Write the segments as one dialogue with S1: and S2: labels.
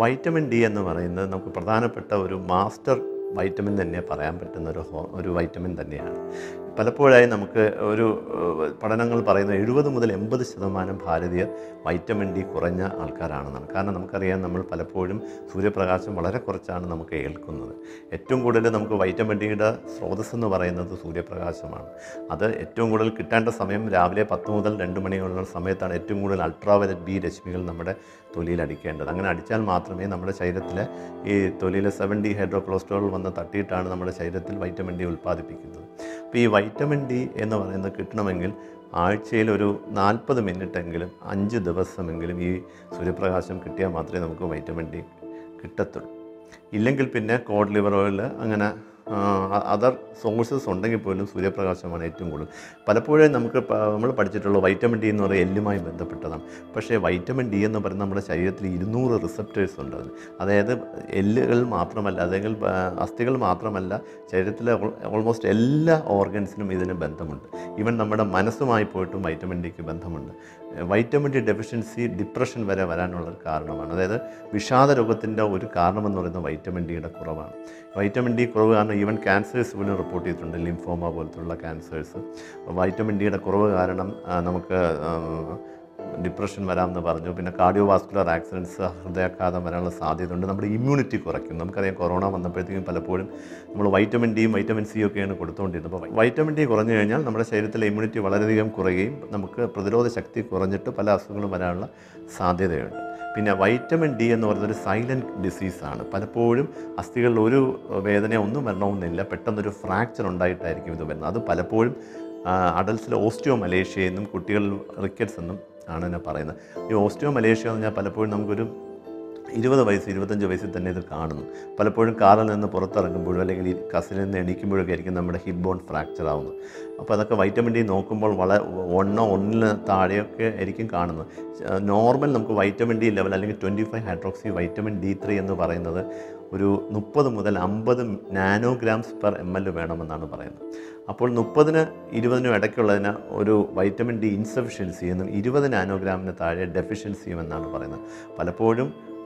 S1: Vitamin D എന്ന് പറയുന്നത് നമുക്ക് പ്രധാനപ്പെട്ട ഒരു മാസ്റ്റർ വൈറ്റമിൻ തന്നെ പറയാൻ പറ്റുന്ന ഒരു ഒരു വൈറ്റമിൻ തന്നെയാണ്. പലപ്പോഴായി നമുക്ക് ഒരു പഠനങ്ങൾ പറയുന്ന എഴുപത് മുതൽ എൺപത് ശതമാനം ഭാരതീയർ വൈറ്റമിൻ ഡി കുറഞ്ഞ ആൾക്കാരാണെന്നാണ്. കാരണം നമുക്കറിയാം നമ്മൾ പലപ്പോഴും സൂര്യപ്രകാശം വളരെ കുറച്ചാണ് നമുക്ക് ഏൽക്കുന്നത്. ഏറ്റവും കൂടുതൽ നമുക്ക് വൈറ്റമിൻ ഡിയുടെ സ്രോതസ് എന്ന് പറയുന്നത് സൂര്യപ്രകാശമാണ്. അത് ഏറ്റവും കൂടുതൽ കിട്ടേണ്ട സമയം രാവിലെ പത്ത് മുതൽ രണ്ട് മണിയുള്ള സമയത്താണ് ഏറ്റവും കൂടുതൽ അൾട്രാവയലറ്റ് ബി രശ്മികൾ നമ്മുടെ തൊലിയിൽ അടിക്കേണ്ടത്. അങ്ങനെ അടിച്ചാൽ മാത്രമേ നമ്മുടെ ശരീരത്തിലെ ഈ തൊലിയിലെ സെവൻ ഡി ഹൈഡ്രോ കൊളസ്ട്രോൾ വന്ന് തട്ടിയിട്ടാണ് നമ്മുടെ ശരീരത്തിൽ വൈറ്റമിൻ ഡി ഉൽപ്പാദിപ്പിക്കുന്നത്. ഈ വൈറ്റമിൻ ഡി എന്ന് പറയുന്നത് കിട്ടണമെങ്കിൽ ആഴ്ചയിൽ ഒരു നാൽപ്പത് മിനിറ്റെങ്കിലും അഞ്ച് ദിവസമെങ്കിലും ഈ സൂര്യപ്രകാശം കിട്ടിയാൽ മാത്രമേ നമുക്ക് വൈറ്റമിൻ ഡി കിട്ടത്തുള്ളൂ. ഇല്ലെങ്കിൽ പിന്നെ കോഡ് ലിവർ ഓയിൽ അങ്ങനെ അതർ സോഴ്സസ് ഉണ്ടെങ്കിൽ പോലും സൂര്യപ്രകാശമാണ് ഏറ്റവും കൂടുതൽ. പലപ്പോഴും നമുക്ക് നമ്മൾ പഠിച്ചിട്ടുള്ള വൈറ്റമിൻ ഡി എന്ന് പറയുന്നത് എല്ലുമായി ബന്ധപ്പെട്ടതാണ്. പക്ഷേ വൈറ്റമിൻ ഡി എന്ന് പറയുന്നത് നമ്മുടെ ശരീരത്തിൽ ഇരുന്നൂറ് റിസപ്റ്റേഴ്സ് ഉണ്ട് അതായത് എല്ലുകൾ മാത്രമല്ല അല്ലെങ്കിൽ അസ്ഥികൾ മാത്രമല്ല ശരീരത്തിലെ ഓൾമോസ്റ്റ് എല്ലാ ഓർഗൻസിനും ഇതിന് ബന്ധമുണ്ട്. ഈവൻ നമ്മുടെ മനസ്സുമായി പോയിട്ടും വൈറ്റമിൻ ഡിക്ക് ബന്ധമുണ്ട്. വൈറ്റമിൻ ഡി ഡെഫിഷ്യൻസി ഡിപ്രഷൻ വരെ വരാനുള്ള കാരണമാണ്. അതായത് വിഷാദ രോഗത്തിന്റെ ഒരു കാരണമെന്ന് പറയുന്നത് വൈറ്റമിൻ ഡിയുടെ കുറവാണ്. വൈറ്റമിൻ ഡി കുറവ് കാരണം ഈവൻ ക്യാൻസേഴ്സ് പോലും റിപ്പോർട്ട് ചെയ്തിട്ടുണ്ട് ലിംഫോമ പോലത്തുള്ള ക്യാൻസേഴ്സ്. വൈറ്റമിൻ ഡിയുടെ കുറവ് കാരണം നമുക്ക് ഡിപ്രഷൻ വരാമെന്ന് പറഞ്ഞു. പിന്നെ കാർഡിയോ വാസ്കുലർ ആക്സിഡന്റ്സ് ഹൃദയാഘാതം വരാനുള്ള സാധ്യതയുണ്ട്. നമ്മുടെ ഇമ്മ്യൂണിറ്റി കുറയ്ക്കും. നമുക്കറിയാം കൊറോണ വന്നപ്പോഴത്തേക്കും പലപ്പോഴും നമ്മൾ വൈറ്റമിൻ ഡിയും വൈറ്റമിൻ സി ഒക്കെയാണ് കൊടുത്തുകൊണ്ടിരുന്നത്. അപ്പോൾ വൈറ്റമിൻ ഡി കുറഞ്ഞു കഴിഞ്ഞാൽ നമ്മുടെ ശരീരത്തിലെ ഇമ്മ്യൂണിറ്റി വളരെയധികം കുറയുകയും നമുക്ക് പ്രതിരോധ ശക്തി കുറഞ്ഞിട്ട് പല അസുഖങ്ങളും വരാനുള്ള സാധ്യതയുണ്ട്. പിന്നെ വൈറ്റമിൻ ഡി എന്ന് പറയുന്നത് ഒരു സൈലന്റ് ഡിസീസാണ്. പലപ്പോഴും അസ്ഥികളിൽ ഒരു വേദന ഒന്നും വരണമെന്നില്ല. പെട്ടെന്നൊരു ഫ്രാക്ചർ ഉണ്ടായിട്ടായിരിക്കും ഇത് വരുന്നത്. അത് പലപ്പോഴും അഡൽസിലെ ഓസ്റ്റിയോ മലേഷ്യ എന്നും കുട്ടികളിൽ റിക്കറ്റ്സ് എന്നും ആണ് എന്നെ പറയുന്നത്. ഈ ഓസ്റ്റിയോ മലേഷ്യ എന്ന് പറഞ്ഞാൽ പലപ്പോഴും നമുക്കൊരു ഇരുപത് വയസ്സ് ഇരുപത്തഞ്ച് വയസ്സിൽ തന്നെ ഇത് കാണുന്നു. പലപ്പോഴും കാറിൽ നിന്ന് പുറത്തിറങ്ങുമ്പോഴും അല്ലെങ്കിൽ കസിൽ നിന്ന് എണീക്കുമ്പോഴൊക്കെ ആയിരിക്കും നമ്മുടെ ഹിപ്പ് ബോൺ ഫ്രാക്ചർ ആവുന്നത്. അപ്പോൾ അതൊക്കെ വൈറ്റമിൻ ഡി നോക്കുമ്പോൾ വളരെ ഒന്നോ ഒന്നിന് താഴെയൊക്കെ ആയിരിക്കും കാണുന്നത്. നോർമൽ നമുക്ക് വൈറ്റമിൻ ഡി ലെവൽ അല്ലെങ്കിൽ twenty five hydroxy vitamin D three എന്ന് പറയുന്നത് ഒരു മുപ്പത് മുതൽ അമ്പത് നാനോഗ്രാംസ് പെർ എം എൽ വേണമെന്നാണ് പറയുന്നത്. അപ്പോൾ മുപ്പതിന് ഇരുപതിനും ഇടയ്ക്കുള്ളതിന് ഒരു വൈറ്റമിൻ ഡി ഇൻസഫിഷ്യൻസി എന്നും ഇരുപത് നാനോഗ്രാമിന് താഴെ ഡെഫിഷ്യൻസിയും എന്നാണ് പറയുന്നത്. പലപ്പോഴും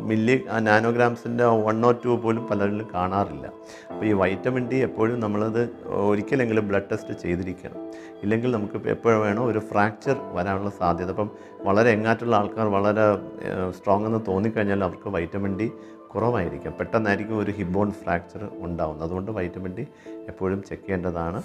S1: മില്ലി നാനോഗ്രാംസിന്റെ വൺ ഓർ ടു പോലും പലരിലും കാണാറില്ല. അപ്പോൾ ഈ വൈറ്റമിൻ ഡി എപ്പോഴും നമ്മളത് ഒരിക്കലെങ്കിലും ബ്ലഡ് ടെസ്റ്റ് ചെയ്തിരിക്കണം. ഇല്ലെങ്കിൽ നമുക്ക് എപ്പോഴും വേണോ ഒരു ഫ്രാക്ചർ വരാനുള്ള സാധ്യത. അപ്പം വളരെ എങ്ങാറ്റുള്ള ആൾക്കാർ വളരെ സ്ട്രോങ് എന്ന് തോന്നിക്കഴിഞ്ഞാൽ അവർക്ക് വൈറ്റമിൻ ഡി കുറവായിരിക്കും. പെട്ടെന്നായിരിക്കും ഒരു ഹിബോൺ ഫ്രാക്ചർ ഉണ്ടാവുന്നത്. അതുകൊണ്ട് വൈറ്റമിൻ ഡി എപ്പോഴും ചെക്ക് ചെയ്യേണ്ടതാണ്.